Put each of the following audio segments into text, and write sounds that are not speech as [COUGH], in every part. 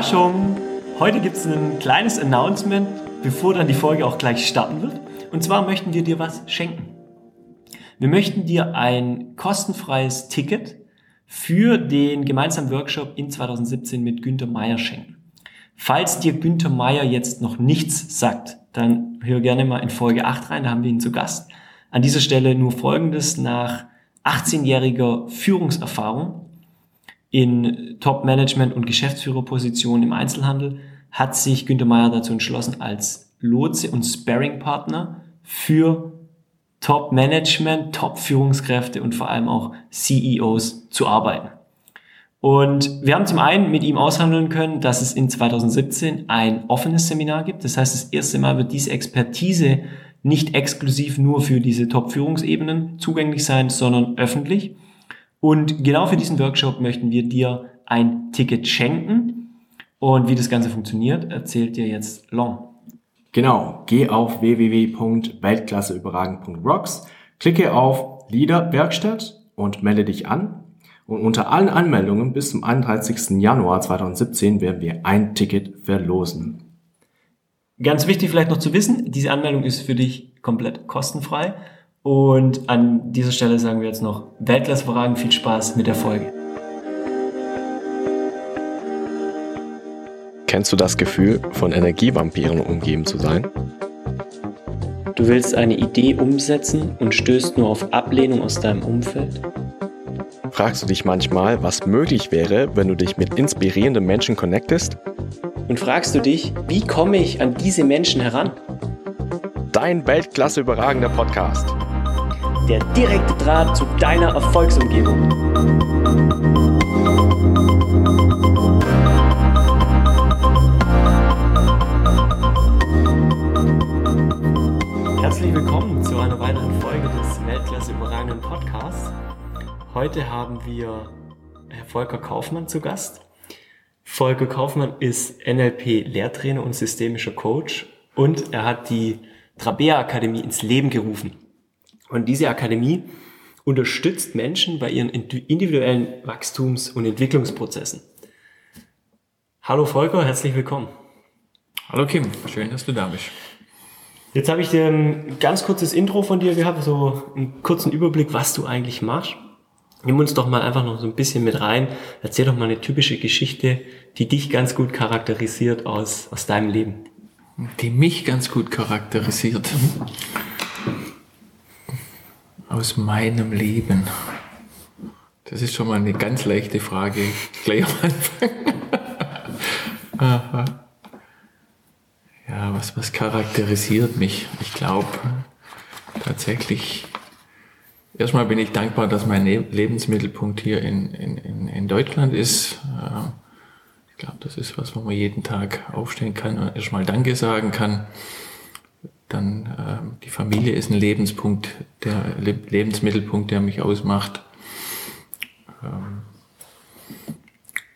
Überraschung! Heute gibt es ein kleines Announcement, bevor dann die Folge auch gleich starten wird. Und zwar möchten wir dir was schenken. Wir möchten dir ein kostenfreies Ticket für den gemeinsamen Workshop in 2017 mit Günter Meier schenken. Falls dir Günter Meier jetzt noch nichts sagt, dann hör gerne mal in Folge 8 rein, da haben wir ihn zu Gast. An dieser Stelle nur Folgendes. Nach 18-jähriger Führungserfahrung in Top-Management- und Geschäftsführerpositionen im Einzelhandel hat sich Günter Meier dazu entschlossen, als Lotse und Sparring-Partner für Top-Management, Top-Führungskräfte und vor allem auch CEOs zu arbeiten. Und wir haben zum einen mit ihm aushandeln können, dass es in 2017 ein offenes Seminar gibt. Das heißt, das erste Mal wird diese Expertise nicht exklusiv nur für diese Top-Führungsebenen zugänglich sein, sondern öffentlich. Und genau für diesen Workshop möchten wir dir ein Ticket schenken. Und wie das Ganze funktioniert, erzählt dir jetzt Long. Genau, geh auf www.weltklasseüberragend.rocks, klicke auf Leader Werkstatt und melde dich an. Und unter allen Anmeldungen bis zum 31. Januar 2017 werden wir ein Ticket verlosen. Ganz wichtig vielleicht noch zu wissen, diese Anmeldung ist für dich komplett kostenfrei. Und an dieser Stelle sagen wir jetzt noch Weltklasse-Fragen, viel Spaß mit der Folge. Kennst du das Gefühl, von Energievampiren umgeben zu sein? Du willst eine Idee umsetzen und stößt nur auf Ablehnung aus deinem Umfeld? Fragst du dich manchmal, was möglich wäre, wenn du dich mit inspirierenden Menschen connectest? Und fragst du dich, wie komme ich an diese Menschen heran? Dein Weltklasse überragender Podcast. Der direkte Draht zu deiner Erfolgsumgebung. Herzlich willkommen zu einer weiteren Folge des Weltklasse überragenden Podcasts. Heute haben wir Herr Volker Kaufmann zu Gast. Volker Kaufmann ist NLP-Lehrtrainer und systemischer Coach und er hat die Trabea Akademie ins Leben gerufen. Und diese Akademie unterstützt Menschen bei ihren individuellen Wachstums- und Entwicklungsprozessen. Hallo Volker, herzlich willkommen. Hallo Kim, schön, dass du da bist. Jetzt habe ich ein ganz kurzes Intro von dir gehabt, so einen kurzen Überblick, was du eigentlich machst. Nimm uns doch mal einfach noch so ein bisschen mit rein. Erzähl doch mal eine typische Geschichte, die dich ganz gut charakterisiert aus, aus deinem Leben. Die mich ganz gut charakterisiert. [LAUGHS] Aus meinem Leben. Das ist schon mal eine ganz leichte Frage, gleich am Anfang. [LAUGHS] Ja, was, was charakterisiert mich? Ich glaube tatsächlich, erstmal bin ich dankbar, dass mein Lebensmittelpunkt hier in, in, in Deutschland ist. Ähm, ich glaube, das ist was, wo man jeden Tag aufstehen kann und erstmal Danke sagen kann. Dann ähm, die Familie ist ein Lebenspunkt, der Lebensmittelpunkt, der mich ausmacht. Ähm,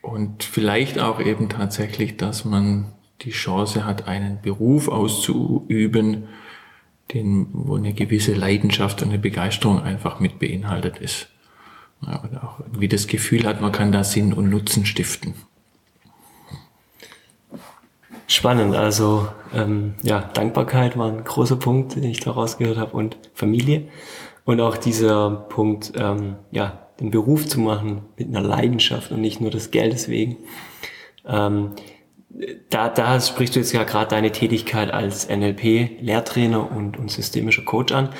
und vielleicht auch eben tatsächlich, dass man die Chance hat, einen Beruf auszuüben, den, wo eine gewisse Leidenschaft und eine Begeisterung einfach mit beinhaltet ist. Ja, und auch irgendwie das Gefühl hat, man kann da Sinn und Nutzen stiften. Spannend, also ähm, ja, Dankbarkeit war ein großer Punkt, den ich da rausgehört habe und Familie. Und auch dieser Punkt, ähm, ja, den Beruf zu machen mit einer Leidenschaft und nicht nur des Geldes wegen. Ähm, da, da sprichst du jetzt ja gerade deine Tätigkeit als NLP-Lehrtrainer und, und systemischer Coach an.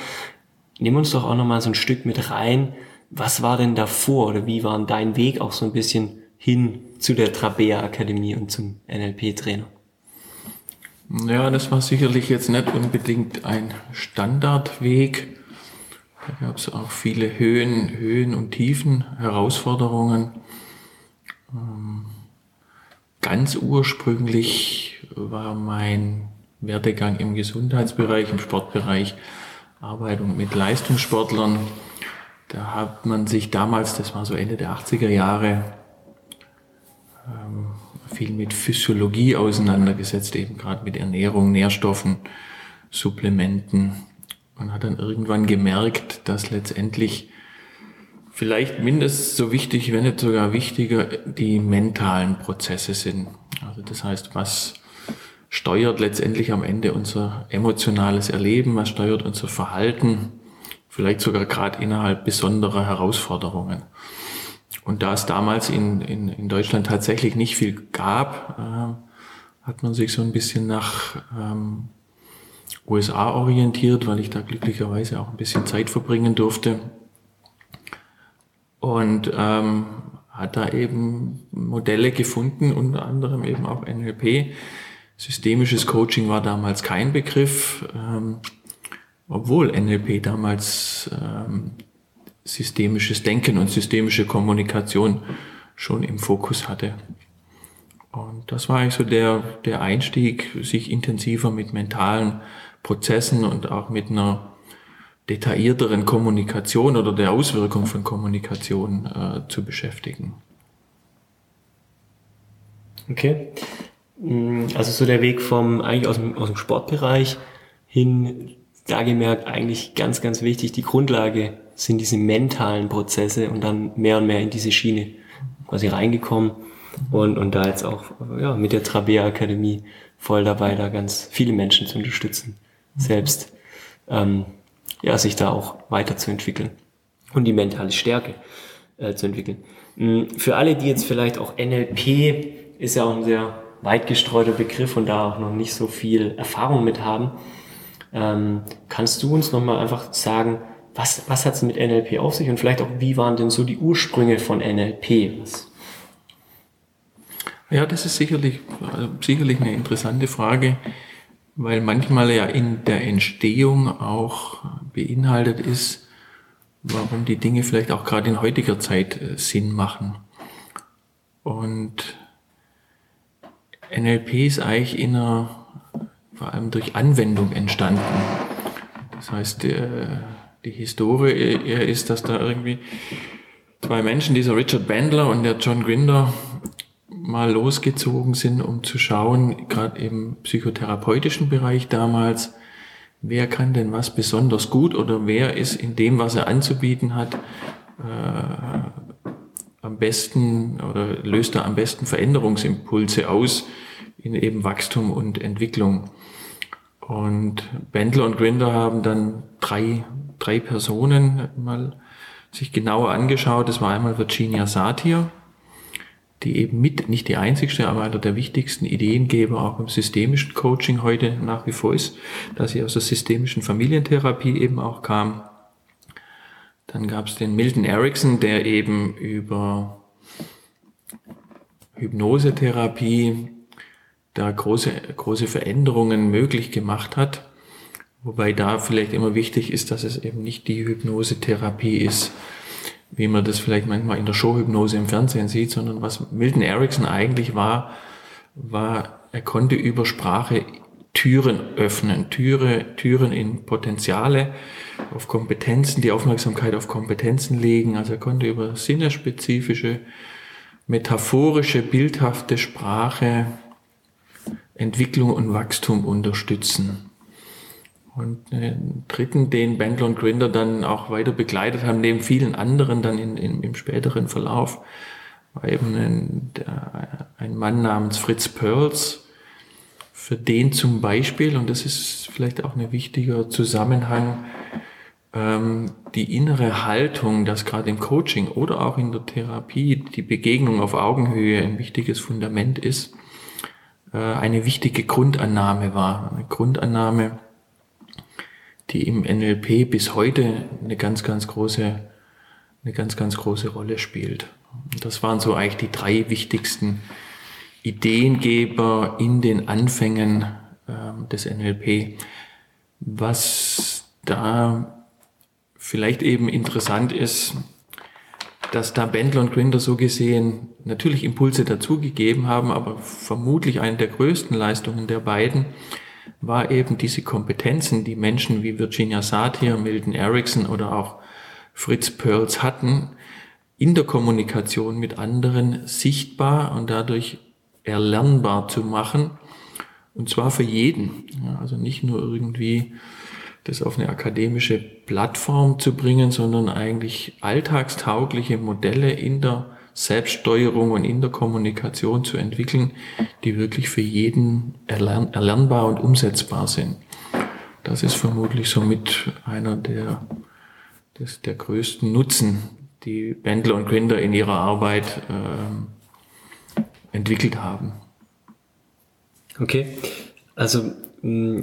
Nimm uns doch auch nochmal so ein Stück mit rein. Was war denn davor oder wie war dein Weg auch so ein bisschen hin zu der Trabea Akademie und zum NLP-Trainer? Ja, das war sicherlich jetzt nicht unbedingt ein Standardweg. Da gab es auch viele Höhen, Höhen und Tiefen, Herausforderungen. Ähm, Ganz ursprünglich war mein Werdegang im Gesundheitsbereich, im Sportbereich, Arbeitung mit Leistungssportlern. Da hat man sich damals, das war so Ende der 80er Jahre, ähm, viel mit Physiologie auseinandergesetzt, eben gerade mit Ernährung, Nährstoffen, Supplementen und hat dann irgendwann gemerkt, dass letztendlich vielleicht mindestens so wichtig, wenn nicht sogar wichtiger, die mentalen Prozesse sind. Also das heißt, was steuert letztendlich am Ende unser emotionales Erleben, was steuert unser Verhalten, vielleicht sogar gerade innerhalb besonderer Herausforderungen. Und da es damals in, in, in Deutschland tatsächlich nicht viel gab, äh, hat man sich so ein bisschen nach ähm, USA orientiert, weil ich da glücklicherweise auch ein bisschen Zeit verbringen durfte. Und ähm, hat da eben Modelle gefunden, unter anderem eben auch NLP. Systemisches Coaching war damals kein Begriff, ähm, obwohl NLP damals ähm, systemisches Denken und systemische Kommunikation schon im Fokus hatte. Und das war eigentlich so der, der Einstieg, sich intensiver mit mentalen Prozessen und auch mit einer detaillierteren Kommunikation oder der Auswirkung von Kommunikation äh, zu beschäftigen. Okay. Mm, also so der Weg vom eigentlich aus dem, aus dem Sportbereich hin, da gemerkt, eigentlich ganz, ganz wichtig, die Grundlage sind diese mentalen Prozesse und dann mehr und mehr in diese Schiene quasi reingekommen und, und da jetzt auch ja, mit der Trabea Akademie voll dabei, da ganz viele Menschen zu unterstützen, selbst ähm, ja, sich da auch weiterzuentwickeln und die mentale Stärke äh, zu entwickeln. Mm, für alle, die jetzt vielleicht auch NLP ist ja auch ein sehr weit gestreuter Begriff und da auch noch nicht so viel Erfahrung mit haben, ähm, kannst du uns nochmal einfach sagen, was, was hat es mit NLP auf sich und vielleicht auch, wie waren denn so die Ursprünge von NLP? Ja, das ist sicherlich, sicherlich eine interessante Frage, weil manchmal ja in der Entstehung auch beinhaltet ist, warum die Dinge vielleicht auch gerade in heutiger Zeit äh, Sinn machen. Und NLP ist eigentlich in einer, vor allem durch Anwendung entstanden. Das heißt, äh, die Historie ist, dass da irgendwie zwei Menschen, dieser Richard Bandler und der John Grinder, mal losgezogen sind, um zu schauen, gerade im psychotherapeutischen Bereich damals, wer kann denn was besonders gut oder wer ist in dem, was er anzubieten hat, äh, am besten oder löst er am besten Veränderungsimpulse aus in eben Wachstum und Entwicklung. Und Bendler und Grinder haben dann drei drei Personen mal sich genauer angeschaut. Das war einmal Virginia Satir, die eben mit, nicht die einzigste, aber einer der wichtigsten Ideengeber auch im systemischen Coaching heute nach wie vor ist, dass sie aus der systemischen Familientherapie eben auch kam. Dann gab es den Milton Erickson, der eben über Hypnosetherapie da große, große Veränderungen möglich gemacht hat. Wobei da vielleicht immer wichtig ist, dass es eben nicht die Hypnosetherapie ist, wie man das vielleicht manchmal in der Showhypnose im Fernsehen sieht, sondern was Milton Erickson eigentlich war, war, er konnte über Sprache Türen öffnen, Türe, Türen in Potenziale, auf Kompetenzen, die Aufmerksamkeit auf Kompetenzen legen. Also er konnte über sinnerspezifische, metaphorische, bildhafte Sprache Entwicklung und Wachstum unterstützen. Und den dritten, den Bandler und Grinder dann auch weiter begleitet haben, neben vielen anderen dann in, in, im späteren Verlauf, war eben ein, der, ein Mann namens Fritz Perls, für den zum Beispiel, und das ist vielleicht auch ein wichtiger Zusammenhang, ähm, die innere Haltung, dass gerade im Coaching oder auch in der Therapie die Begegnung auf Augenhöhe ein wichtiges Fundament ist, äh, eine wichtige Grundannahme war. Eine Grundannahme, die im NLP bis heute eine ganz, ganz große, eine ganz, ganz große Rolle spielt. Das waren so eigentlich die drei wichtigsten Ideengeber in den Anfängen äh, des NLP. Was da vielleicht eben interessant ist, dass da Bendler und Grinder so gesehen natürlich Impulse dazugegeben haben, aber vermutlich eine der größten Leistungen der beiden war eben diese Kompetenzen, die Menschen wie Virginia Satir, Milton Erickson oder auch Fritz Perls hatten, in der Kommunikation mit anderen sichtbar und dadurch erlernbar zu machen. Und zwar für jeden. also nicht nur irgendwie das auf eine akademische Plattform zu bringen, sondern eigentlich alltagstaugliche Modelle in der Selbststeuerung und in der Kommunikation zu entwickeln, die wirklich für jeden erlern erlernbar und umsetzbar sind. Das ist vermutlich somit einer der, des, der größten Nutzen, die Bendler und Grinder in ihrer Arbeit äh, entwickelt haben. Okay, also mm,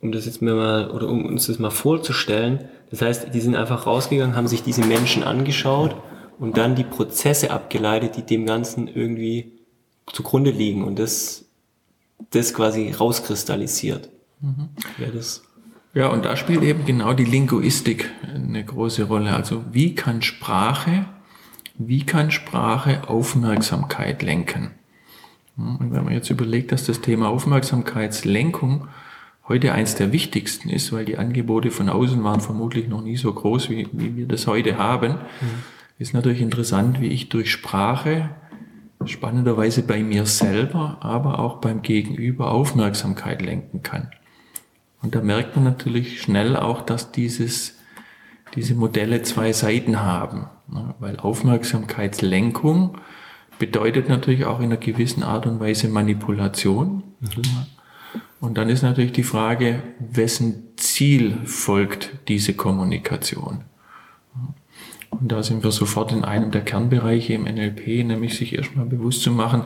um das jetzt mal oder um uns das mal vorzustellen, das heißt, die sind einfach rausgegangen, haben sich diese Menschen angeschaut und dann die Prozesse abgeleitet, die dem Ganzen irgendwie zugrunde liegen und das, das quasi rauskristallisiert. Mhm. Ja, das ja, und da spielt eben genau die Linguistik eine große Rolle. Also wie kann Sprache, wie kann Sprache Aufmerksamkeit lenken? Und wenn man jetzt überlegt, dass das Thema Aufmerksamkeitslenkung heute eins der wichtigsten ist, weil die Angebote von außen waren vermutlich noch nie so groß, wie, wie wir das heute haben, mhm. Ist natürlich interessant, wie ich durch Sprache spannenderweise bei mir selber, aber auch beim Gegenüber Aufmerksamkeit lenken kann. Und da merkt man natürlich schnell auch, dass dieses, diese Modelle zwei Seiten haben. Weil Aufmerksamkeitslenkung bedeutet natürlich auch in einer gewissen Art und Weise Manipulation. Mhm. Und dann ist natürlich die Frage, wessen Ziel folgt diese Kommunikation? Und da sind wir sofort in einem der Kernbereiche im NLP, nämlich sich erstmal bewusst zu machen,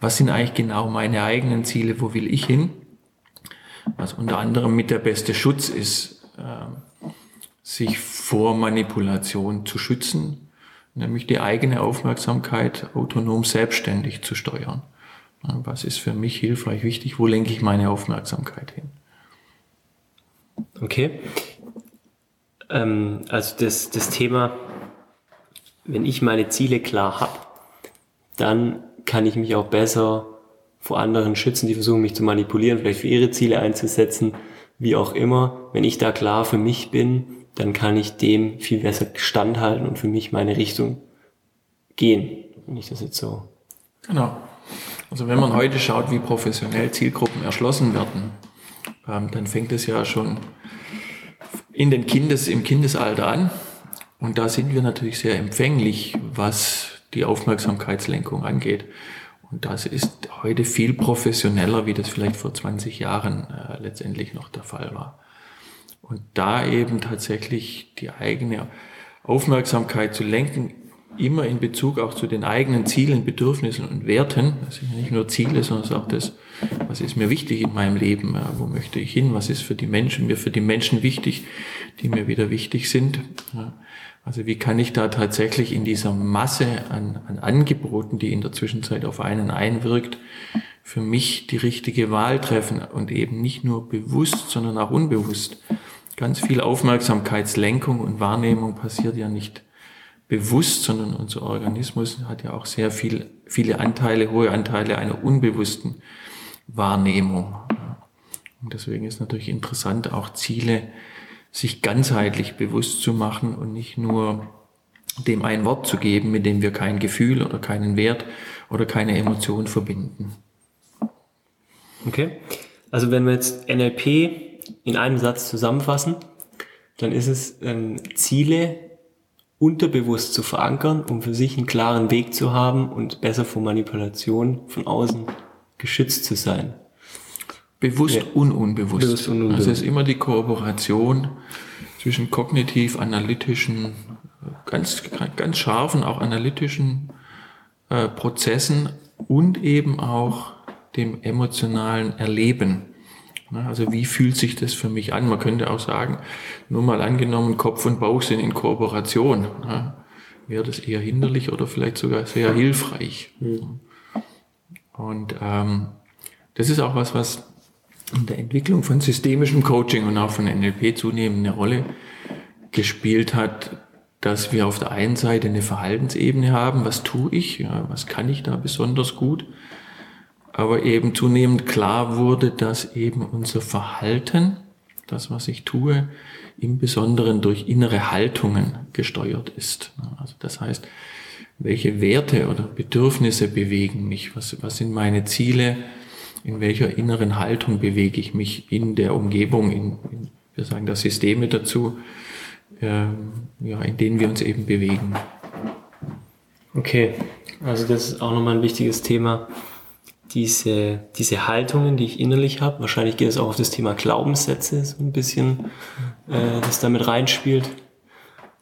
was sind eigentlich genau meine eigenen Ziele, wo will ich hin? Was unter anderem mit der beste Schutz ist, äh, sich vor Manipulation zu schützen, nämlich die eigene Aufmerksamkeit autonom selbstständig zu steuern. Was ist für mich hilfreich, wichtig? Wo lenke ich meine Aufmerksamkeit hin? Okay. Ähm, also das, das Thema, wenn ich meine Ziele klar habe, dann kann ich mich auch besser vor anderen schützen, die versuchen mich zu manipulieren, vielleicht für ihre Ziele einzusetzen, wie auch immer. Wenn ich da klar für mich bin, dann kann ich dem viel besser standhalten und für mich meine Richtung gehen. Wenn ich das jetzt so. Genau. Also wenn man heute schaut, wie professionell Zielgruppen erschlossen werden, ähm, dann fängt es ja schon in den Kindes, im Kindesalter an. Und da sind wir natürlich sehr empfänglich, was die Aufmerksamkeitslenkung angeht. Und das ist heute viel professioneller, wie das vielleicht vor 20 Jahren äh, letztendlich noch der Fall war. Und da eben tatsächlich die eigene Aufmerksamkeit zu lenken, immer in Bezug auch zu den eigenen Zielen, Bedürfnissen und Werten. Das sind ja nicht nur Ziele, sondern auch das, was ist mir wichtig in meinem Leben, wo möchte ich hin, was ist für die Menschen, mir für die Menschen wichtig, die mir wieder wichtig sind. Also wie kann ich da tatsächlich in dieser Masse an, an Angeboten, die in der Zwischenzeit auf einen einwirkt, für mich die richtige Wahl treffen und eben nicht nur bewusst, sondern auch unbewusst. Ganz viel Aufmerksamkeitslenkung und Wahrnehmung passiert ja nicht bewusst, sondern unser Organismus hat ja auch sehr viel, viele Anteile, hohe Anteile einer unbewussten Wahrnehmung. Und deswegen ist natürlich interessant, auch Ziele sich ganzheitlich bewusst zu machen und nicht nur dem ein Wort zu geben, mit dem wir kein Gefühl oder keinen Wert oder keine Emotion verbinden. Okay. Also wenn wir jetzt NLP in einem Satz zusammenfassen, dann ist es ähm, Ziele unterbewusst zu verankern, um für sich einen klaren Weg zu haben und besser vor Manipulation von außen geschützt zu sein. Bewusst ja. und unbewusst. Bewusst und unbewusst. Also es ist immer die Kooperation zwischen kognitiv-analytischen, ganz, ganz scharfen, auch analytischen äh, Prozessen und eben auch dem emotionalen Erleben. Also wie fühlt sich das für mich an? Man könnte auch sagen, nur mal angenommen, Kopf und Bauch sind in Kooperation. Wäre das eher hinderlich oder vielleicht sogar sehr hilfreich? Mhm. Und ähm, das ist auch was, was in der Entwicklung von systemischem Coaching und auch von NLP zunehmend eine Rolle gespielt hat, dass wir auf der einen Seite eine Verhaltensebene haben, was tue ich, ja, was kann ich da besonders gut, aber eben zunehmend klar wurde, dass eben unser Verhalten, das, was ich tue, im Besonderen durch innere Haltungen gesteuert ist. Also das heißt, welche Werte oder Bedürfnisse bewegen mich, was, was sind meine Ziele, in welcher inneren Haltung bewege ich mich in der Umgebung, in, in wir sagen das Systeme dazu, äh, ja, in denen wir uns eben bewegen. Okay, Also das ist auch nochmal ein wichtiges Thema. Diese, diese Haltungen, die ich innerlich habe, wahrscheinlich geht es auch auf das Thema Glaubenssätze so ein bisschen, äh, das damit reinspielt.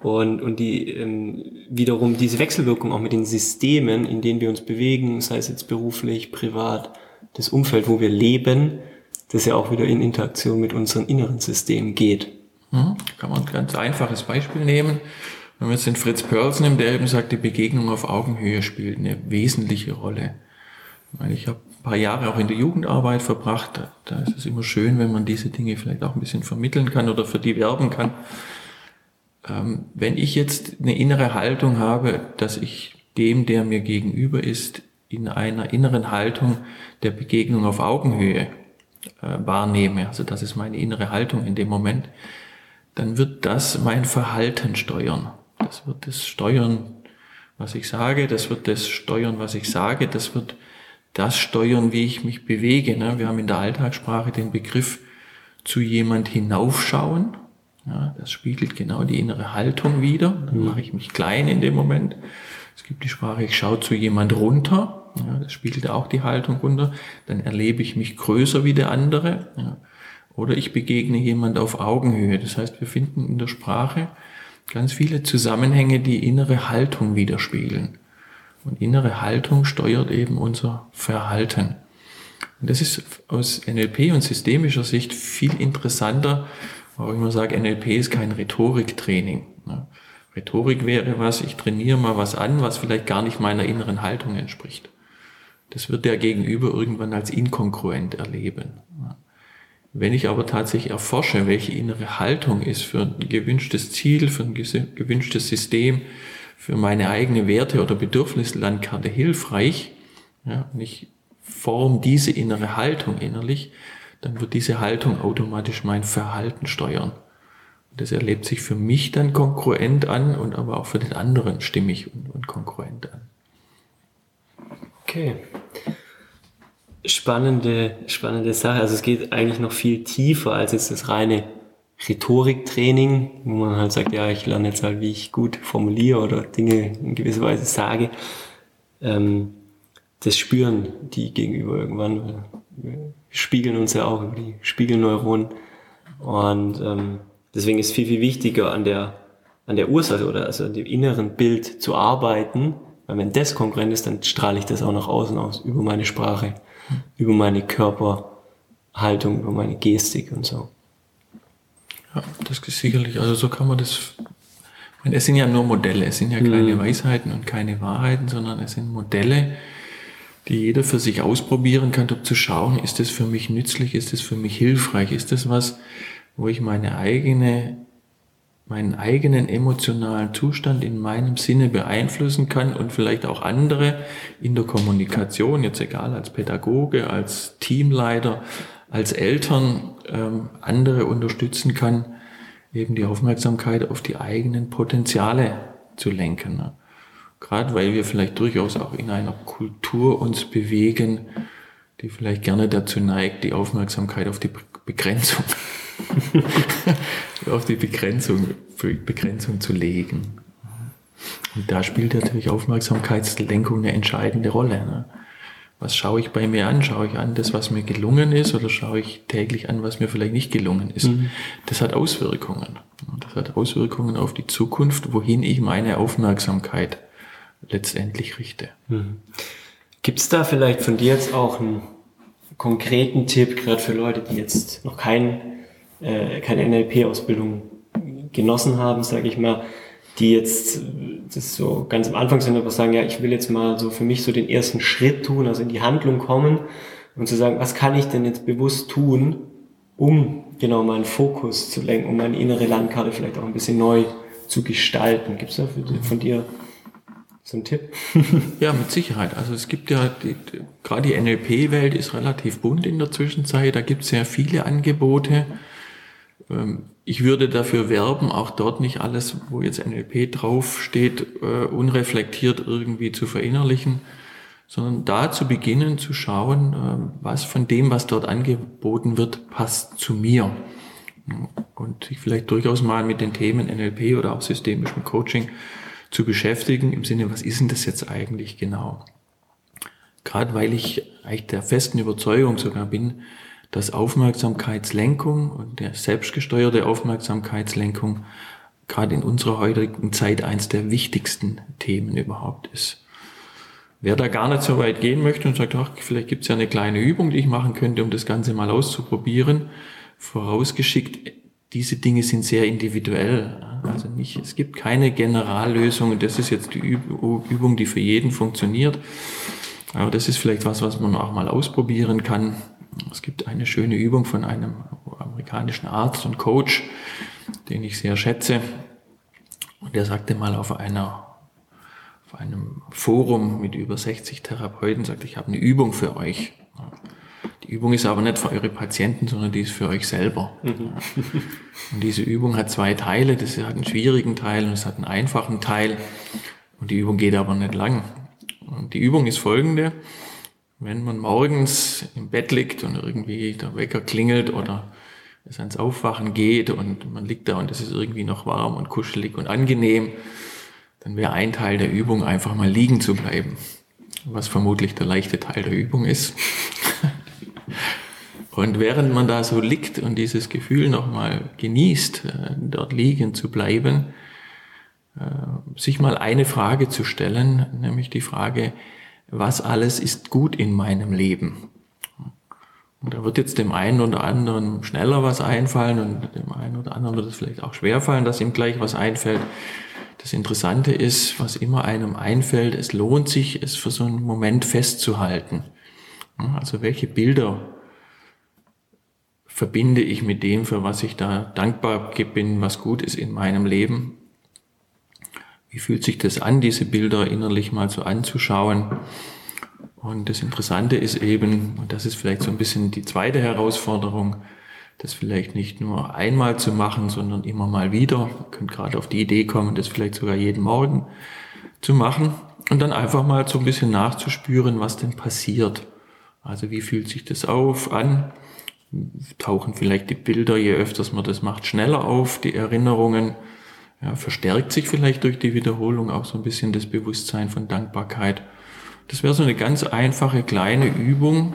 Und, und die ähm, wiederum diese Wechselwirkung auch mit den Systemen, in denen wir uns bewegen, sei es jetzt beruflich, privat, das Umfeld, wo wir leben, das ja auch wieder in Interaktion mit unserem inneren System geht. Mhm. Kann man ein ganz einfaches Beispiel nehmen. Wenn man jetzt den Fritz Perls nimmt, der eben sagt, die Begegnung auf Augenhöhe spielt eine wesentliche Rolle. Ich, meine, ich habe ein paar Jahre auch in der Jugendarbeit verbracht. Da ist es immer schön, wenn man diese Dinge vielleicht auch ein bisschen vermitteln kann oder für die werben kann. Ähm, wenn ich jetzt eine innere Haltung habe, dass ich dem, der mir gegenüber ist, in einer inneren Haltung der Begegnung auf Augenhöhe äh, wahrnehme, also das ist meine innere Haltung in dem Moment, dann wird das mein Verhalten steuern. Das wird das steuern, was ich sage, das wird das steuern, was ich sage, das wird das steuern, wie ich mich bewege. Ne? Wir haben in der Alltagssprache den Begriff zu jemand hinaufschauen. Ja, das spiegelt genau die innere Haltung wieder. Dann mhm. mache ich mich klein in dem Moment. Es gibt die Sprache, ich schaue zu jemand runter. Ja, das spiegelt auch die Haltung runter. Dann erlebe ich mich größer wie der andere. Ja. Oder ich begegne jemand auf Augenhöhe. Das heißt, wir finden in der Sprache ganz viele Zusammenhänge, die innere Haltung widerspiegeln. Und innere Haltung steuert eben unser Verhalten. Und das ist aus NLP und systemischer Sicht viel interessanter, weil ich immer sage, NLP ist kein Rhetoriktraining. Rhetorik wäre was, ich trainiere mal was an, was vielleicht gar nicht meiner inneren Haltung entspricht. Das wird der Gegenüber irgendwann als inkongruent erleben. Wenn ich aber tatsächlich erforsche, welche innere Haltung ist für ein gewünschtes Ziel, für ein gewünschtes System, für meine eigene Werte- oder Bedürfnislandkarte hilfreich, ja, und ich form diese innere Haltung innerlich, dann wird diese Haltung automatisch mein Verhalten steuern. Und das erlebt sich für mich dann konkurrent an und aber auch für den anderen stimmig und, und konkurrent an. Okay spannende, spannende Sache. Also es geht eigentlich noch viel tiefer als jetzt das reine Rhetoriktraining, wo man halt sagt, ja, ich lerne jetzt halt, wie ich gut formuliere oder Dinge in gewisser Weise sage. Ähm, das spüren die gegenüber irgendwann. Wir spiegeln uns ja auch über die Spiegelneuronen. Und ähm, deswegen ist viel, viel wichtiger an der, an der Ursache oder also an dem inneren Bild zu arbeiten. Weil wenn das konkurrent ist, dann strahle ich das auch nach außen aus, über meine Sprache über meine Körperhaltung, über meine Gestik und so. Ja, das ist sicherlich, also so kann man das, meine, es sind ja nur Modelle, es sind ja keine mhm. Weisheiten und keine Wahrheiten, sondern es sind Modelle, die jeder für sich ausprobieren kann, um zu schauen, ist das für mich nützlich, ist das für mich hilfreich, ist das was, wo ich meine eigene meinen eigenen emotionalen Zustand in meinem Sinne beeinflussen kann und vielleicht auch andere in der Kommunikation, jetzt egal als Pädagoge, als Teamleiter, als Eltern, ähm, andere unterstützen kann, eben die Aufmerksamkeit auf die eigenen Potenziale zu lenken. Ne? Gerade weil wir vielleicht durchaus auch in einer Kultur uns bewegen, die vielleicht gerne dazu neigt, die Aufmerksamkeit auf die Begrenzung [LAUGHS] auf die Begrenzung, Begrenzung zu legen. Und da spielt natürlich Aufmerksamkeitslenkung eine entscheidende Rolle. Ne? Was schaue ich bei mir an? Schaue ich an das, was mir gelungen ist, oder schaue ich täglich an, was mir vielleicht nicht gelungen ist? Mhm. Das hat Auswirkungen. Das hat Auswirkungen auf die Zukunft, wohin ich meine Aufmerksamkeit letztendlich richte. Mhm. Gibt es da vielleicht von dir jetzt auch einen konkreten Tipp, gerade für Leute, die jetzt noch keinen äh, keine NLP-Ausbildung genossen haben, sage ich mal, die jetzt das so ganz am Anfang sind, aber sagen, ja, ich will jetzt mal so für mich so den ersten Schritt tun, also in die Handlung kommen und zu sagen, was kann ich denn jetzt bewusst tun, um genau meinen Fokus zu lenken, um meine innere Landkarte vielleicht auch ein bisschen neu zu gestalten. Gibt es da von dir so einen Tipp? [LAUGHS] ja, mit Sicherheit. Also es gibt ja, die, gerade die NLP-Welt ist relativ bunt in der Zwischenzeit. Da gibt es sehr viele Angebote. Ähm, ich würde dafür werben, auch dort nicht alles, wo jetzt NLP draufsteht, äh, unreflektiert irgendwie zu verinnerlichen, sondern da zu beginnen zu schauen, ähm, was von dem, was dort angeboten wird, passt zu mir. Und sich vielleicht durchaus mal mit den Themen NLP oder auch systemischem Coaching zu beschäftigen im Sinne, was ist denn das jetzt eigentlich genau? Gerade weil ich eigentlich der festen Überzeugung sogar bin, dass Aufmerksamkeitslenkung und der selbstgesteuerte Aufmerksamkeitslenkung gerade in unserer heutigen Zeit eins der wichtigsten Themen überhaupt ist. Wer da gar nicht so weit gehen möchte und sagt, ach, vielleicht gibt es ja eine kleine Übung, die ich machen könnte, um das Ganze mal auszuprobieren, vorausgeschickt, diese Dinge sind sehr individuell. Also nicht, es gibt keine Generallösung das ist jetzt die Übung, die für jeden funktioniert. Aber das ist vielleicht was, was man auch mal ausprobieren kann. Es gibt eine schöne Übung von einem amerikanischen Arzt und Coach, den ich sehr schätze. Und der sagte mal auf einer auf einem Forum mit über 60 Therapeuten, sagte, ich habe eine Übung für euch. Die Übung ist aber nicht für eure Patienten, sondern die ist für euch selber. Mhm. Und diese Übung hat zwei Teile. Das hat einen schwierigen Teil und es hat einen einfachen Teil. Und die Übung geht aber nicht lang. Und die Übung ist folgende. Wenn man morgens im Bett liegt und irgendwie der Wecker klingelt oder es ans Aufwachen geht und man liegt da und es ist irgendwie noch warm und kuschelig und angenehm, dann wäre ein Teil der Übung einfach mal liegen zu bleiben. Was vermutlich der leichte Teil der Übung ist. [LAUGHS] Und während man da so liegt und dieses Gefühl nochmal genießt, äh, dort liegen zu bleiben, äh, sich mal eine Frage zu stellen, nämlich die Frage, was alles ist gut in meinem Leben? Und da wird jetzt dem einen oder anderen schneller was einfallen und dem einen oder anderen wird es vielleicht auch schwerfallen, dass ihm gleich was einfällt. Das Interessante ist, was immer einem einfällt, es lohnt sich, es für so einen Moment festzuhalten. Also welche Bilder verbinde ich mit dem, für was ich da dankbar bin, was gut ist in meinem Leben. Wie fühlt sich das an, diese Bilder innerlich mal so anzuschauen? Und das Interessante ist eben, und das ist vielleicht so ein bisschen die zweite Herausforderung, das vielleicht nicht nur einmal zu machen, sondern immer mal wieder. Ihr könnt gerade auf die Idee kommen, das vielleicht sogar jeden Morgen zu machen und dann einfach mal so ein bisschen nachzuspüren, was denn passiert. Also wie fühlt sich das auf an? Tauchen vielleicht die Bilder, je öfters man das macht, schneller auf, die Erinnerungen. Ja, verstärkt sich vielleicht durch die Wiederholung auch so ein bisschen das Bewusstsein von Dankbarkeit. Das wäre so eine ganz einfache kleine Übung,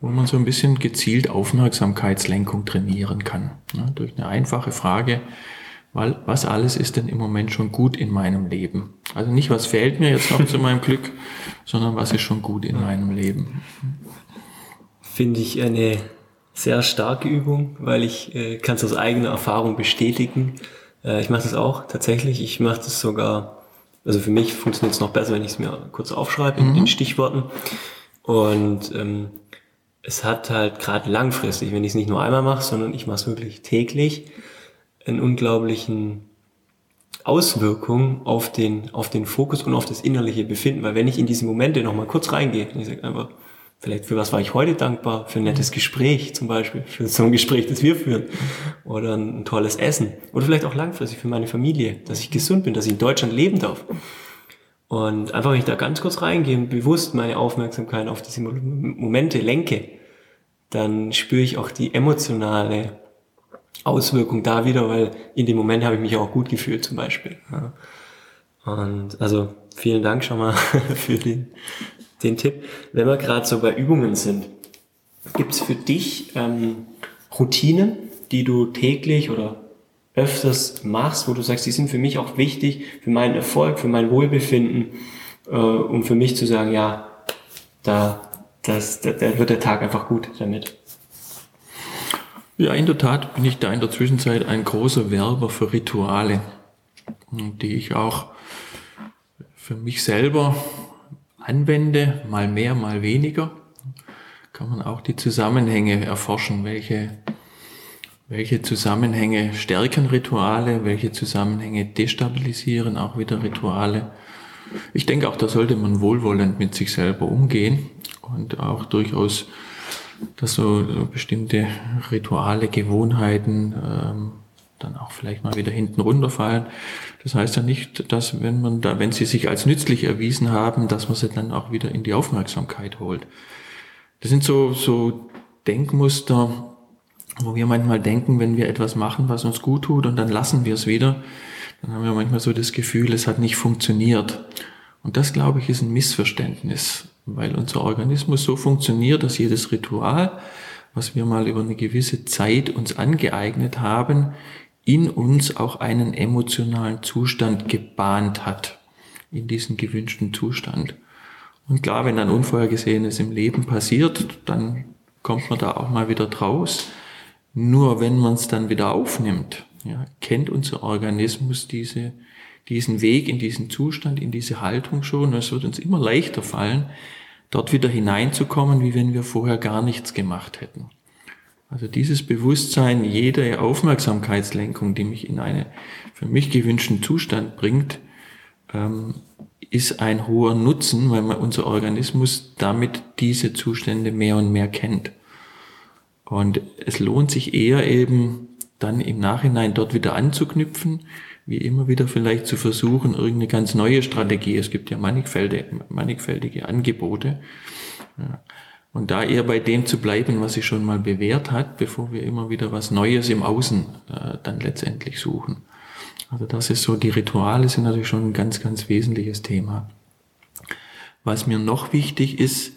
wo man so ein bisschen gezielt Aufmerksamkeitslenkung trainieren kann. Ja, durch eine einfache Frage, weil was alles ist denn im Moment schon gut in meinem Leben? Also nicht, was fehlt mir jetzt noch zu [LAUGHS] meinem Glück, sondern was ist schon gut in meinem Leben. Finde ich eine sehr starke Übung, weil ich äh, kann es aus eigener Erfahrung bestätigen. Äh, ich mache das auch tatsächlich. Ich mache das sogar, also für mich funktioniert es noch besser, wenn ich es mir kurz aufschreibe in, mhm. in Stichworten. Und ähm, es hat halt gerade langfristig, wenn ich es nicht nur einmal mache, sondern ich mache es wirklich täglich, einen unglaublichen Auswirkung auf den, auf den Fokus und auf das innerliche Befinden. Weil wenn ich in diese Momente nochmal kurz reingehe, ich sage einfach, vielleicht für was war ich heute dankbar, für ein nettes Gespräch zum Beispiel, für so ein Gespräch, das wir führen, oder ein tolles Essen, oder vielleicht auch langfristig für meine Familie, dass ich gesund bin, dass ich in Deutschland leben darf. Und einfach, wenn ich da ganz kurz reingehe und bewusst meine Aufmerksamkeit auf diese Momente lenke, dann spüre ich auch die emotionale Auswirkung da wieder, weil in dem Moment habe ich mich auch gut gefühlt zum Beispiel. Ja. Und also vielen Dank schon mal [LAUGHS] für den, den Tipp. Wenn wir gerade so bei Übungen sind, gibt es für dich ähm, Routinen, die du täglich oder öfters machst, wo du sagst, die sind für mich auch wichtig, für meinen Erfolg, für mein Wohlbefinden, äh, um für mich zu sagen, ja, da, das, da, da wird der Tag einfach gut damit. Ja, in der Tat bin ich da in der Zwischenzeit ein großer Werber für Rituale, die ich auch für mich selber anwende, mal mehr, mal weniger. Kann man auch die Zusammenhänge erforschen, welche welche Zusammenhänge stärken Rituale? Welche Zusammenhänge destabilisieren auch wieder Rituale? Ich denke auch, da sollte man wohlwollend mit sich selber umgehen und auch durchaus, dass so bestimmte Rituale, Gewohnheiten ähm, dann auch vielleicht mal wieder hinten runterfallen. Das heißt ja nicht, dass wenn man da, wenn sie sich als nützlich erwiesen haben, dass man sie dann auch wieder in die Aufmerksamkeit holt. Das sind so, so Denkmuster, wo wir manchmal denken, wenn wir etwas machen, was uns gut tut und dann lassen wir es wieder, dann haben wir manchmal so das Gefühl, es hat nicht funktioniert. Und das, glaube ich, ist ein Missverständnis, weil unser Organismus so funktioniert, dass jedes Ritual, was wir mal über eine gewisse Zeit uns angeeignet haben, in uns auch einen emotionalen Zustand gebahnt hat, in diesen gewünschten Zustand. Und klar, wenn dann Unvorhergesehenes im Leben passiert, dann kommt man da auch mal wieder draus. Nur wenn man es dann wieder aufnimmt, ja, kennt unser Organismus diese, diesen Weg in diesen Zustand, in diese Haltung schon. Es wird uns immer leichter fallen, dort wieder hineinzukommen, wie wenn wir vorher gar nichts gemacht hätten. Also dieses Bewusstsein, jede Aufmerksamkeitslenkung, die mich in einen für mich gewünschten Zustand bringt, ähm, ist ein hoher Nutzen, weil man unser Organismus damit diese Zustände mehr und mehr kennt. Und es lohnt sich eher eben dann im Nachhinein dort wieder anzuknüpfen, wie immer wieder vielleicht zu versuchen, irgendeine ganz neue Strategie. Es gibt ja mannigfältige, mannigfältige Angebote. Ja. Und da eher bei dem zu bleiben, was sich schon mal bewährt hat, bevor wir immer wieder was Neues im Außen äh, dann letztendlich suchen. Also das ist so, die Rituale sind natürlich schon ein ganz, ganz wesentliches Thema. Was mir noch wichtig ist,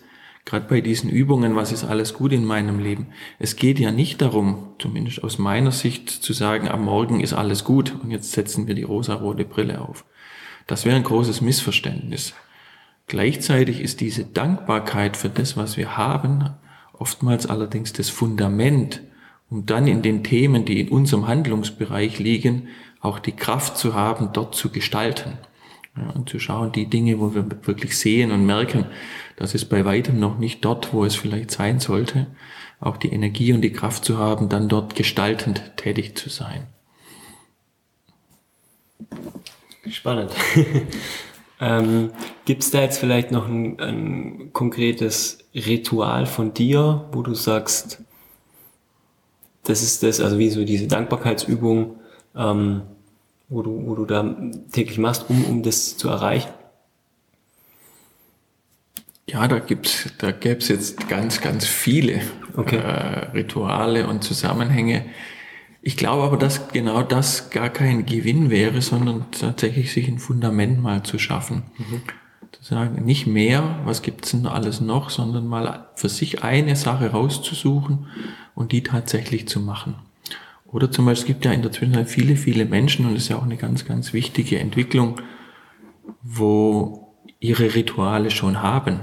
gerade bei diesen Übungen, was ist alles gut in meinem Leben? Es geht ja nicht darum, zumindest aus meiner Sicht, zu sagen, am Morgen ist alles gut und jetzt setzen wir die rosarote Brille auf. Das wäre ein großes Missverständnis. Gleichzeitig ist diese Dankbarkeit für das, was wir haben, oftmals allerdings das Fundament, um dann in den Themen, die in unserem Handlungsbereich liegen, auch die Kraft zu haben, dort zu gestalten. Ja, und zu schauen, die Dinge, wo wir wirklich sehen und merken, das ist bei weitem noch nicht dort, wo es vielleicht sein sollte, auch die Energie und die Kraft zu haben, dann dort gestaltend tätig zu sein. Spannend. [LAUGHS] ähm, Gibt es da jetzt vielleicht noch ein, ein konkretes Ritual von dir, wo du sagst, das ist das, also wie so diese Dankbarkeitsübung, ähm, wo du, wo du da täglich machst, um, um das zu erreichen? Ja, da gibt's, da gäb's jetzt ganz, ganz viele okay. äh, Rituale und Zusammenhänge. Ich glaube aber, dass genau das gar kein Gewinn wäre, sondern tatsächlich sich ein Fundament mal zu schaffen. Mhm. Zu sagen, nicht mehr, was gibt's denn alles noch, sondern mal für sich eine Sache rauszusuchen und die tatsächlich zu machen. Oder zum Beispiel, es gibt ja in der Zwischenzeit viele, viele Menschen, und das ist ja auch eine ganz, ganz wichtige Entwicklung, wo ihre Rituale schon haben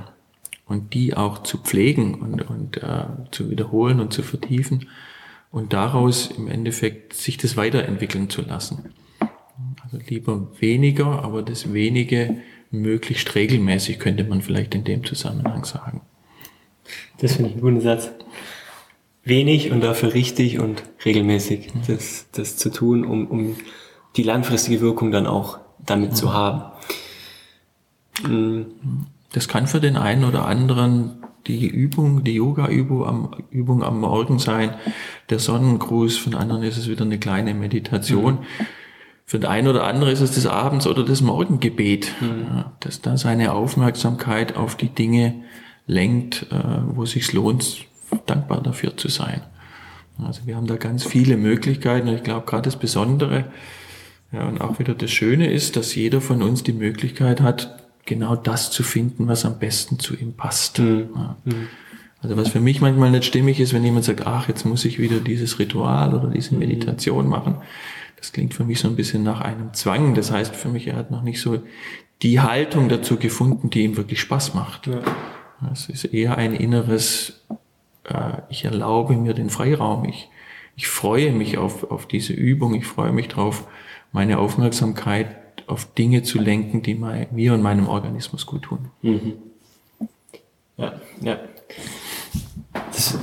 und die auch zu pflegen und, und äh, zu wiederholen und zu vertiefen und daraus im Endeffekt sich das weiterentwickeln zu lassen. Also lieber weniger, aber das wenige möglichst regelmäßig könnte man vielleicht in dem Zusammenhang sagen. Das finde ich einen guten Satz wenig und dafür richtig und regelmäßig mhm. das, das zu tun, um, um die langfristige Wirkung dann auch damit mhm. zu haben. Mhm. Das kann für den einen oder anderen die Übung, die Yoga-Übung am, Übung am Morgen sein, der Sonnengruß, den anderen ist es wieder eine kleine Meditation. Mhm. Für den einen oder anderen ist es das Abends- oder das Morgengebet, mhm. ja, dass da seine Aufmerksamkeit auf die Dinge lenkt, äh, wo es sich lohnt, dankbar dafür zu sein. Also wir haben da ganz viele Möglichkeiten und ich glaube gerade das Besondere ja, und auch wieder das Schöne ist, dass jeder von uns die Möglichkeit hat, genau das zu finden, was am besten zu ihm passt. Mhm. Ja. Mhm. Also was für mich manchmal nicht stimmig ist, wenn jemand sagt, ach, jetzt muss ich wieder dieses Ritual oder diese mhm. Meditation machen. Das klingt für mich so ein bisschen nach einem Zwang. Das heißt für mich, er hat noch nicht so die Haltung dazu gefunden, die ihm wirklich Spaß macht. Ja. Es ist eher ein inneres äh, ich erlaube mir den Freiraum. Ich, ich freue mich auf, auf diese Übung. Ich freue mich darauf, meine Aufmerksamkeit auf Dinge zu lenken, die mir und meinem Organismus gut tun. Mhm. Ja, ja. Das,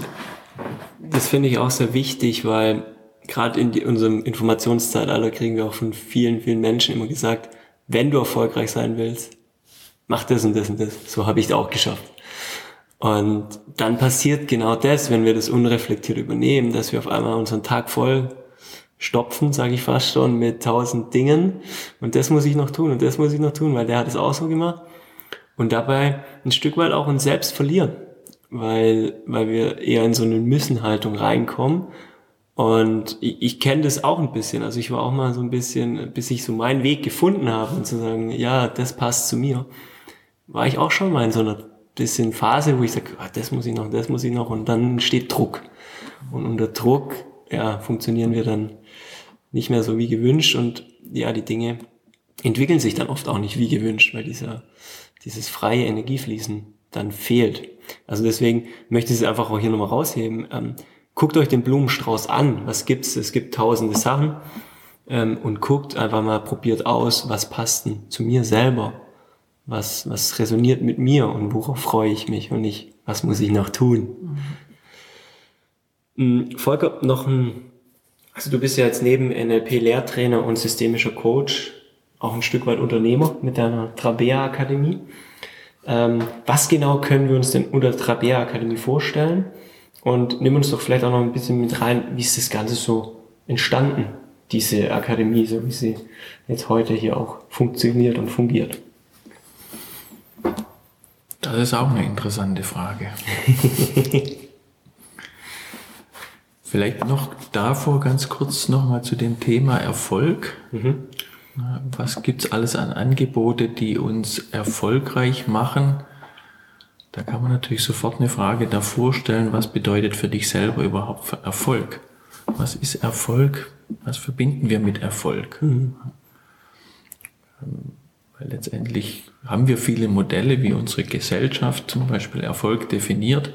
das finde ich auch sehr wichtig, weil gerade in die, unserem Informationszeitalter kriegen wir auch von vielen, vielen Menschen immer gesagt, wenn du erfolgreich sein willst, mach das und das und das. So habe ich es auch geschafft. Und dann passiert genau das, wenn wir das unreflektiert übernehmen, dass wir auf einmal unseren Tag voll stopfen, sage ich fast schon, mit tausend Dingen. Und das muss ich noch tun und das muss ich noch tun, weil der hat es auch so gemacht. Und dabei ein Stück weit auch uns selbst verlieren, weil, weil wir eher in so eine Müssenhaltung reinkommen, Und ich, ich kenne das auch ein bisschen. Also ich war auch mal so ein bisschen, bis ich so meinen Weg gefunden habe und zu sagen, ja, das passt zu mir, war ich auch schon mal in so einer bisschen Phase, wo ich sage, ah, das muss ich noch, das muss ich noch und dann steht Druck. Und unter Druck, ja, funktionieren wir dann nicht mehr so wie gewünscht und ja, die Dinge entwickeln sich dann oft auch nicht wie gewünscht, weil dieser, dieses freie Energiefließen dann fehlt. Also deswegen möchte ich es einfach auch hier nochmal rausheben. Ähm, guckt euch den Blumenstrauß an. Was gibt's? Es gibt tausende Sachen. Ähm, und guckt einfach mal, probiert aus, was passt denn zu mir selber? Was, was resoniert mit mir und worauf freue ich mich und nicht, was muss ich noch tun? Mhm. Volker, noch ein, also du bist ja jetzt neben NLP Lehrtrainer und systemischer Coach auch ein Stück weit Unternehmer mit deiner Trabea Akademie. Ähm, was genau können wir uns denn unter Trabea Akademie vorstellen? Und nimm uns doch vielleicht auch noch ein bisschen mit rein, wie ist das Ganze so entstanden, diese Akademie, so wie sie jetzt heute hier auch funktioniert und fungiert. Das ist auch eine interessante Frage. [LAUGHS] Vielleicht noch davor ganz kurz nochmal zu dem Thema Erfolg. Mhm. Was gibt's alles an Angebote, die uns erfolgreich machen? Da kann man natürlich sofort eine Frage davor stellen, was bedeutet für dich selber überhaupt Erfolg? Was ist Erfolg? Was verbinden wir mit Erfolg? Mhm. Weil letztendlich haben wir viele Modelle, wie unsere Gesellschaft zum Beispiel Erfolg definiert,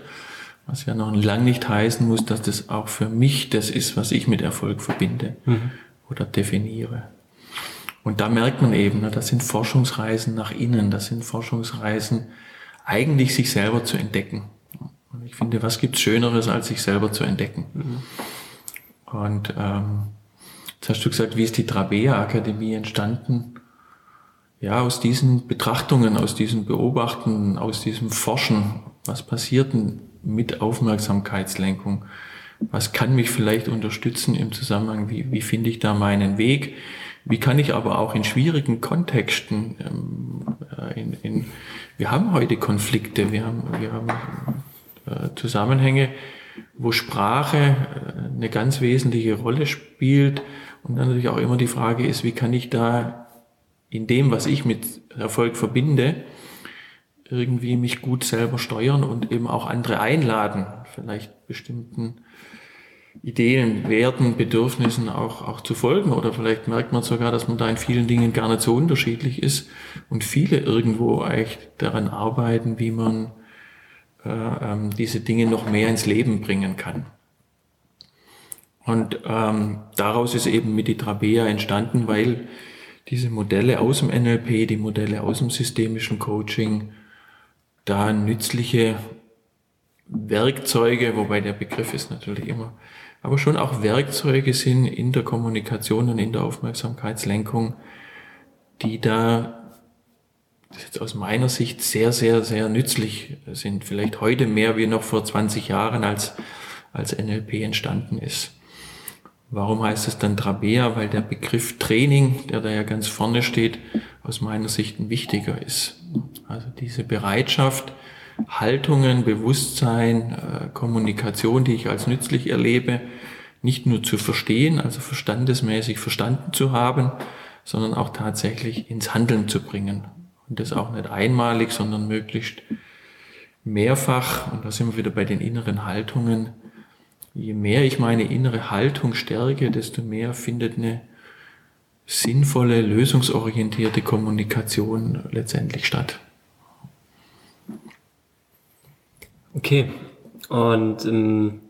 was ja noch lang nicht heißen muss, dass das auch für mich das ist, was ich mit Erfolg verbinde mhm. oder definiere. Und da merkt man eben, das sind Forschungsreisen nach innen, das sind Forschungsreisen, eigentlich sich selber zu entdecken. Und ich finde, was gibt's Schöneres, als sich selber zu entdecken? Mhm. Und ähm, jetzt hast du gesagt, wie ist die Trabea Akademie entstanden? Ja, aus diesen Betrachtungen, aus diesen Beobachten, aus diesem Forschen, was passiert denn mit Aufmerksamkeitslenkung? Was kann mich vielleicht unterstützen im Zusammenhang? Wie, wie finde ich da meinen Weg? Wie kann ich aber auch in schwierigen Kontexten, ähm, äh, in, in, wir haben heute Konflikte, wir haben, wir haben äh, Zusammenhänge, wo Sprache äh, eine ganz wesentliche Rolle spielt und dann natürlich auch immer die Frage ist, wie kann ich da in dem, was ich mit Erfolg verbinde, irgendwie mich gut selber steuern und eben auch andere einladen, vielleicht bestimmten Ideen, Werten, Bedürfnissen auch, auch zu folgen. Oder vielleicht merkt man sogar, dass man da in vielen Dingen gar nicht so unterschiedlich ist und viele irgendwo eigentlich daran arbeiten, wie man äh, ähm, diese Dinge noch mehr ins Leben bringen kann. Und ähm, daraus ist eben mit die Trabea entstanden, weil diese Modelle aus dem NLP, die Modelle aus dem systemischen Coaching, da nützliche Werkzeuge, wobei der Begriff ist natürlich immer aber schon auch Werkzeuge sind in der Kommunikation und in der Aufmerksamkeitslenkung, die da jetzt aus meiner Sicht sehr, sehr, sehr nützlich sind. Vielleicht heute mehr wie noch vor 20 Jahren, als, als NLP entstanden ist. Warum heißt es dann Trabea? Weil der Begriff Training, der da ja ganz vorne steht, aus meiner Sicht ein wichtiger ist. Also diese Bereitschaft, Haltungen, Bewusstsein, äh, Kommunikation, die ich als nützlich erlebe, nicht nur zu verstehen, also verstandesmäßig verstanden zu haben, sondern auch tatsächlich ins Handeln zu bringen. Und das auch nicht einmalig, sondern möglichst mehrfach. Und da sind wir wieder bei den inneren Haltungen. Je mehr ich meine innere Haltung stärke, desto mehr findet eine sinnvolle, lösungsorientierte Kommunikation letztendlich statt. Okay. Und ähm,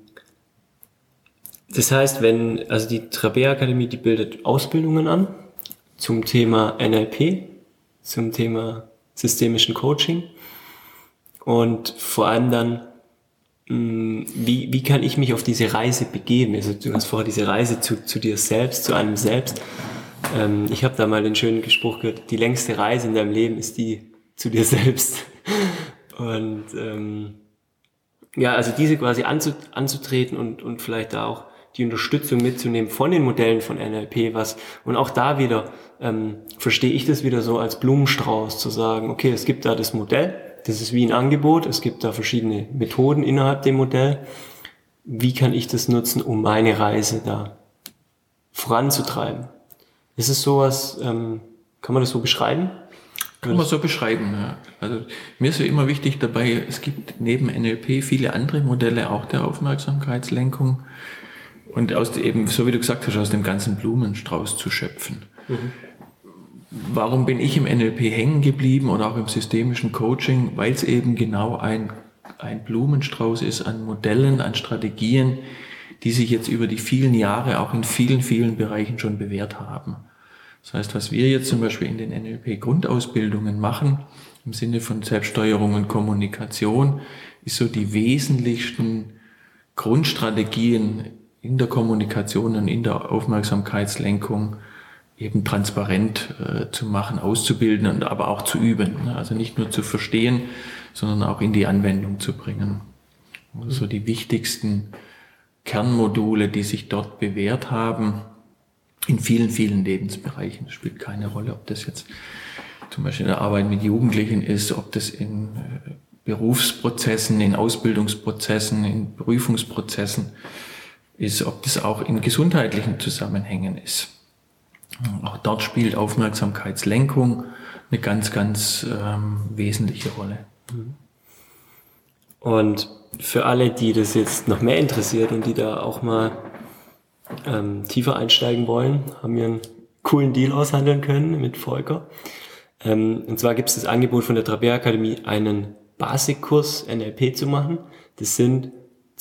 das heißt, wenn, also die Trabea Akademie, die bildet Ausbildungen an zum Thema NLP, zum Thema systemischen Coaching und vor allem dann, wie, wie kann ich mich auf diese Reise begeben? Also du hast vorher diese Reise zu, zu dir selbst, zu einem selbst. Ähm, ich habe da mal den schönen Spruch gehört, die längste Reise in deinem Leben ist die zu dir selbst. [LAUGHS] Und ähm, ja, also diese quasi anzutreten und, und vielleicht da auch die Unterstützung mitzunehmen von den Modellen von NLP, was und auch da wieder ähm, verstehe ich das wieder so als Blumenstrauß zu sagen, okay, es gibt da das Modell, das ist wie ein Angebot, es gibt da verschiedene Methoden innerhalb dem Modell. wie kann ich das nutzen, um meine Reise da voranzutreiben? Ist es sowas, ähm, kann man das so beschreiben? Kann man so beschreiben, ja. Also mir ist ja immer wichtig dabei, es gibt neben NLP viele andere Modelle auch der Aufmerksamkeitslenkung und aus eben, so wie du gesagt hast, aus dem ganzen Blumenstrauß zu schöpfen. Mhm. Warum bin ich im NLP hängen geblieben oder auch im systemischen Coaching? Weil es eben genau ein, ein Blumenstrauß ist an Modellen, an Strategien, die sich jetzt über die vielen Jahre auch in vielen, vielen Bereichen schon bewährt haben. Das heißt, was wir jetzt zum Beispiel in den NLP-Grundausbildungen machen, im Sinne von Selbststeuerung und Kommunikation, ist so die wesentlichsten Grundstrategien in der Kommunikation und in der Aufmerksamkeitslenkung eben transparent äh, zu machen, auszubilden und aber auch zu üben. Ne? Also nicht nur zu verstehen, sondern auch in die Anwendung zu bringen. Also so die wichtigsten Kernmodule, die sich dort bewährt haben, in vielen, vielen Lebensbereichen. Es spielt keine Rolle, ob das jetzt zum Beispiel in der Arbeit mit Jugendlichen ist, ob das in äh, Berufsprozessen, in Ausbildungsprozessen, in Prüfungsprozessen ist, ob das auch in gesundheitlichen Zusammenhängen ist. Auch dort spielt Aufmerksamkeitslenkung eine ganz, ganz ähm, wesentliche Rolle. Und für alle, die das jetzt noch mehr interessiert und die da auch mal ähm, tiefer einsteigen wollen, haben wir einen coolen Deal aushandeln können mit Volker. Ähm, und zwar gibt es das Angebot von der Trabea Akademie, einen Basikkurs NLP zu machen. Das sind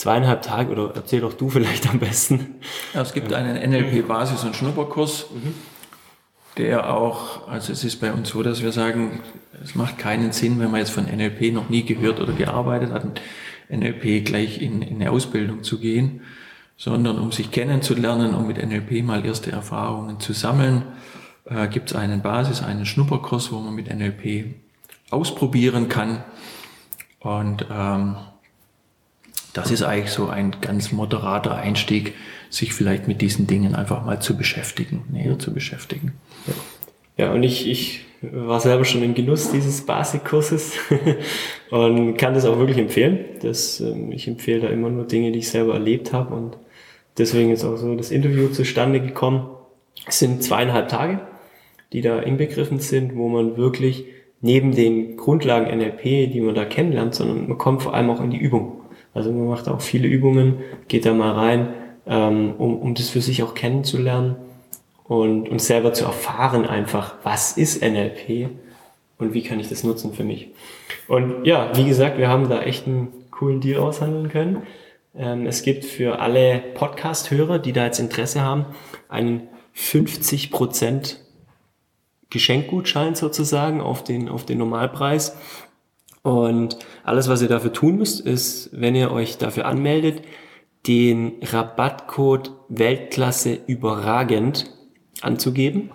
zweieinhalb Tage, oder erzähl doch du vielleicht am besten. Ja, es gibt einen NLP-Basis- und Schnupperkurs, der auch, also es ist bei uns so, dass wir sagen, es macht keinen Sinn, wenn man jetzt von NLP noch nie gehört oder gearbeitet hat, NLP gleich in, in eine Ausbildung zu gehen, sondern um sich kennenzulernen, um mit NLP mal erste Erfahrungen zu sammeln, äh, gibt es einen Basis-, einen Schnupperkurs, wo man mit NLP ausprobieren kann. Und ähm, das ist eigentlich so ein ganz moderater Einstieg, sich vielleicht mit diesen Dingen einfach mal zu beschäftigen, näher zu beschäftigen. Ja, und ich, ich war selber schon im Genuss dieses Basiskurses [LAUGHS] und kann das auch wirklich empfehlen. Das, ähm, ich empfehle da immer nur Dinge, die ich selber erlebt habe und deswegen ist auch so das Interview zustande gekommen. Es sind zweieinhalb Tage, die da inbegriffen sind, wo man wirklich neben den Grundlagen NLP, die man da kennenlernt, sondern man kommt vor allem auch in die Übung. Also man macht auch viele Übungen, geht da mal rein, ähm, um, um das für sich auch kennenzulernen und, und selber zu erfahren einfach, was ist NLP und wie kann ich das nutzen für mich. Und ja, wie gesagt, wir haben da echt einen coolen Deal aushandeln können. Ähm, es gibt für alle Podcast-Hörer, die da jetzt Interesse haben, einen 50% Geschenkgutschein sozusagen auf den, auf den Normalpreis. Und alles, was ihr dafür tun müsst, ist, wenn ihr euch dafür anmeldet, den Rabattcode Weltklasse überragend anzugeben.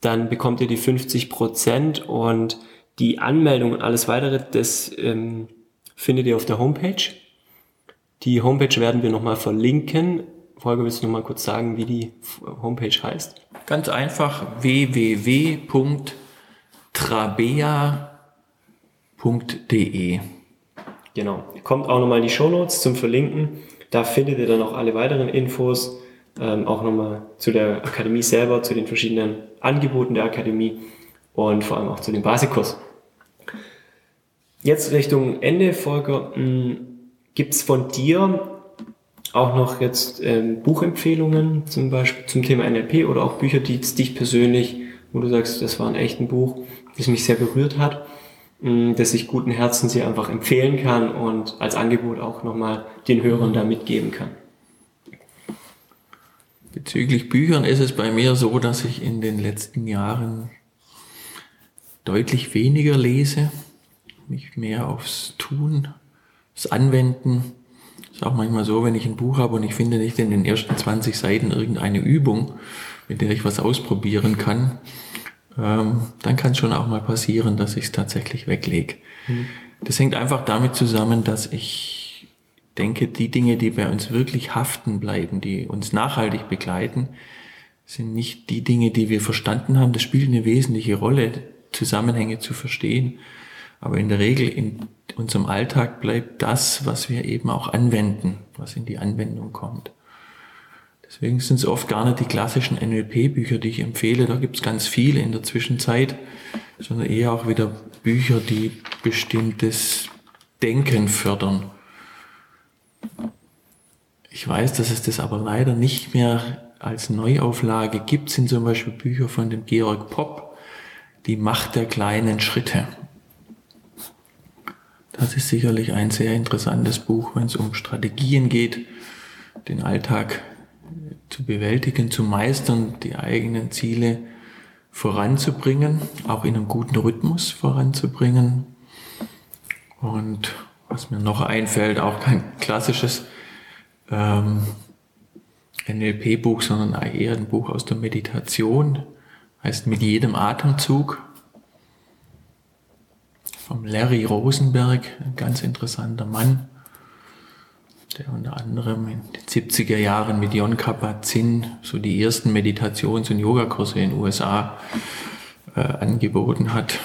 Dann bekommt ihr die 50% und die Anmeldung und alles weitere, das ähm, findet ihr auf der Homepage. Die Homepage werden wir nochmal verlinken. Folge, willst du nochmal kurz sagen, wie die Homepage heißt? Ganz einfach www.trabea.de. Genau. Kommt auch nochmal in die Show Notes zum Verlinken. Da findet ihr dann auch alle weiteren Infos, ähm, auch nochmal zu der Akademie selber, zu den verschiedenen Angeboten der Akademie und vor allem auch zu dem Basiskurs. Jetzt Richtung Ende, Volker. Hm, Gibt es von dir auch noch jetzt ähm, Buchempfehlungen zum Beispiel zum Thema NLP oder auch Bücher, die dich persönlich, wo du sagst, das war ein echt ein Buch, das mich sehr berührt hat, mm, das ich guten Herzen sehr einfach empfehlen kann und als Angebot auch nochmal den Hörern da mitgeben kann? Bezüglich Büchern ist es bei mir so, dass ich in den letzten Jahren deutlich weniger lese, mich mehr aufs Tun das Anwenden. Ist auch manchmal so, wenn ich ein Buch habe und ich finde nicht in den ersten 20 Seiten irgendeine Übung, mit der ich was ausprobieren kann, ähm, dann kann es schon auch mal passieren, dass ich es tatsächlich weglege. Mhm. Das hängt einfach damit zusammen, dass ich denke, die Dinge, die bei uns wirklich haften bleiben, die uns nachhaltig begleiten, sind nicht die Dinge, die wir verstanden haben. Das spielt eine wesentliche Rolle, Zusammenhänge zu verstehen. Aber in der Regel in unserem Alltag bleibt das, was wir eben auch anwenden, was in die Anwendung kommt. Deswegen sind es oft gar nicht die klassischen NLP-Bücher, die ich empfehle. Da gibt es ganz viele in der Zwischenzeit, sondern eher auch wieder Bücher, die bestimmtes Denken fördern. Ich weiß, dass es das aber leider nicht mehr als Neuauflage gibt, sind zum Beispiel Bücher von dem Georg Popp, Die Macht der kleinen Schritte. Das ist sicherlich ein sehr interessantes Buch, wenn es um Strategien geht, den Alltag zu bewältigen, zu meistern, die eigenen Ziele voranzubringen, auch in einem guten Rhythmus voranzubringen. Und was mir noch einfällt, auch kein klassisches ähm, NLP-Buch, sondern eher ein Buch aus der Meditation, heißt Mit jedem Atemzug vom Larry Rosenberg, ein ganz interessanter Mann, der unter anderem in den 70er Jahren mit Jon Kabat-Zinn so die ersten Meditations- und Yogakurse in den USA äh, angeboten hat.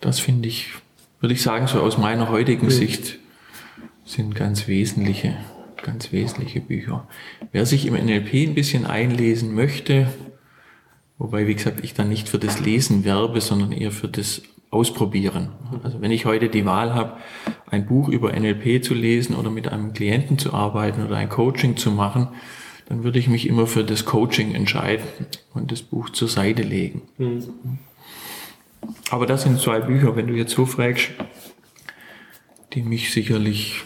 Das finde ich, würde ich sagen, so aus meiner heutigen Sicht sind ganz wesentliche ganz wesentliche Bücher. Wer sich im NLP ein bisschen einlesen möchte, wobei, wie gesagt, ich dann nicht für das Lesen werbe, sondern eher für das Ausprobieren. Also wenn ich heute die Wahl habe, ein Buch über NLP zu lesen oder mit einem Klienten zu arbeiten oder ein Coaching zu machen, dann würde ich mich immer für das Coaching entscheiden und das Buch zur Seite legen. Mhm. Aber das sind zwei Bücher, wenn du jetzt so fragst, die mich sicherlich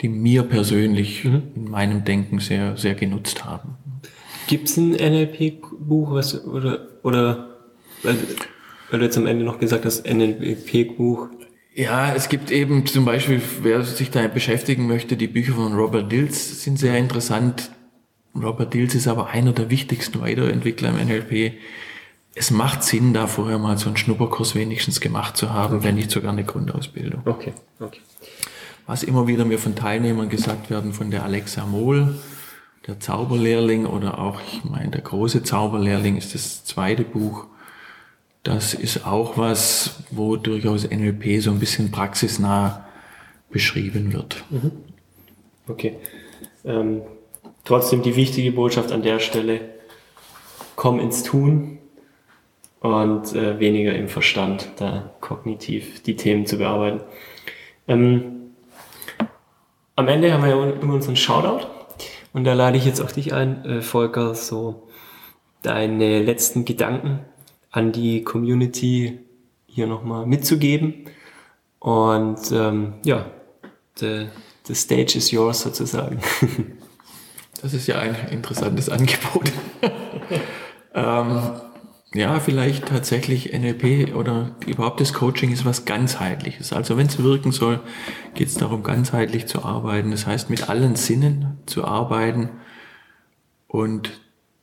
die mir persönlich mhm. in meinem Denken sehr, sehr genutzt haben. Gibt es ein NLP-Buch, was oder oder weil, weil, du jetzt am Ende noch gesagt hast, NLP-Buch? Ja, es gibt eben zum Beispiel, wer sich da beschäftigen möchte, die Bücher von Robert Dills sind sehr interessant. Robert Dills ist aber einer der wichtigsten Weiterentwickler im NLP. Es macht Sinn, da vorher mal so einen Schnupperkurs wenigstens gemacht zu haben, okay. wenn nicht sogar eine Grundausbildung. Okay, okay was immer wieder mir von Teilnehmern gesagt werden, von der Alexa Mohl, der Zauberlehrling oder auch, ich meine, der große Zauberlehrling ist das zweite Buch. Das ist auch was, wo durchaus NLP so ein bisschen praxisnah beschrieben wird. Mhm. Okay. Ähm, trotzdem die wichtige Botschaft an der Stelle, komm ins Tun und äh, weniger im Verstand, da kognitiv die Themen zu bearbeiten. Ähm, am Ende haben wir ja immer unseren Shoutout. Und da lade ich jetzt auch dich ein, äh, Volker, so deine letzten Gedanken an die Community hier nochmal mitzugeben. Und ähm, ja, the, the stage is yours sozusagen. [LAUGHS] Das ist ja ein interessantes Angebot. [LAUGHS] ähm, ja, vielleicht tatsächlich NLP oder überhaupt das Coaching ist was ganzheitliches. Also wenn es wirken soll, geht es darum, ganzheitlich zu arbeiten. Das heißt, mit allen Sinnen zu arbeiten. Und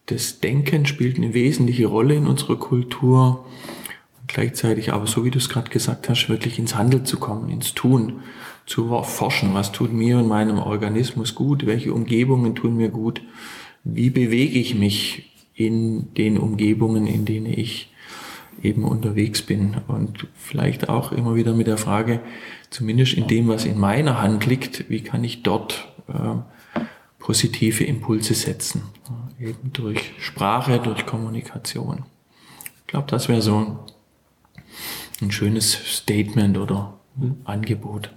das Denken spielt eine wesentliche Rolle in unserer Kultur. Und gleichzeitig aber, so wie du es gerade gesagt hast, wirklich ins Handeln zu kommen, ins Tun, zu forschen. Was tut mir und meinem Organismus gut? Welche Umgebungen tun mir gut? Wie bewege ich mich? in den Umgebungen, in denen ich eben unterwegs bin. Und vielleicht auch immer wieder mit der Frage, zumindest in dem, was in meiner Hand liegt, wie kann ich dort äh, positive Impulse setzen? Eben durch Sprache, durch Kommunikation. Ich glaube, das wäre so ein schönes Statement oder Angebot.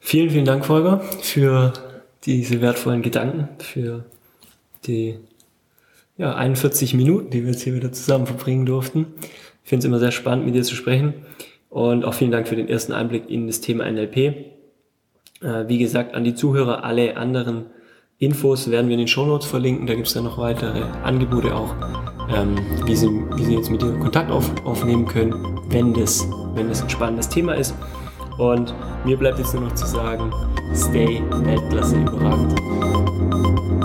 Vielen, vielen Dank, Volker, für diese wertvollen Gedanken, für die ja, 41 Minuten, die wir jetzt hier wieder zusammen verbringen durften. Ich finde es immer sehr spannend, mit dir zu sprechen. Und auch vielen Dank für den ersten Einblick in das Thema NLP. Äh, wie gesagt, an die Zuhörer, alle anderen Infos werden wir in den Shownotes verlinken. Da gibt es dann noch weitere Angebote auch, ähm, wie, sie, wie Sie jetzt mit dir Kontakt auf, aufnehmen können, wenn das, wenn das ein spannendes Thema ist. Und mir bleibt jetzt nur noch zu sagen, stay Weltklasse überragend.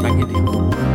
Danke dir.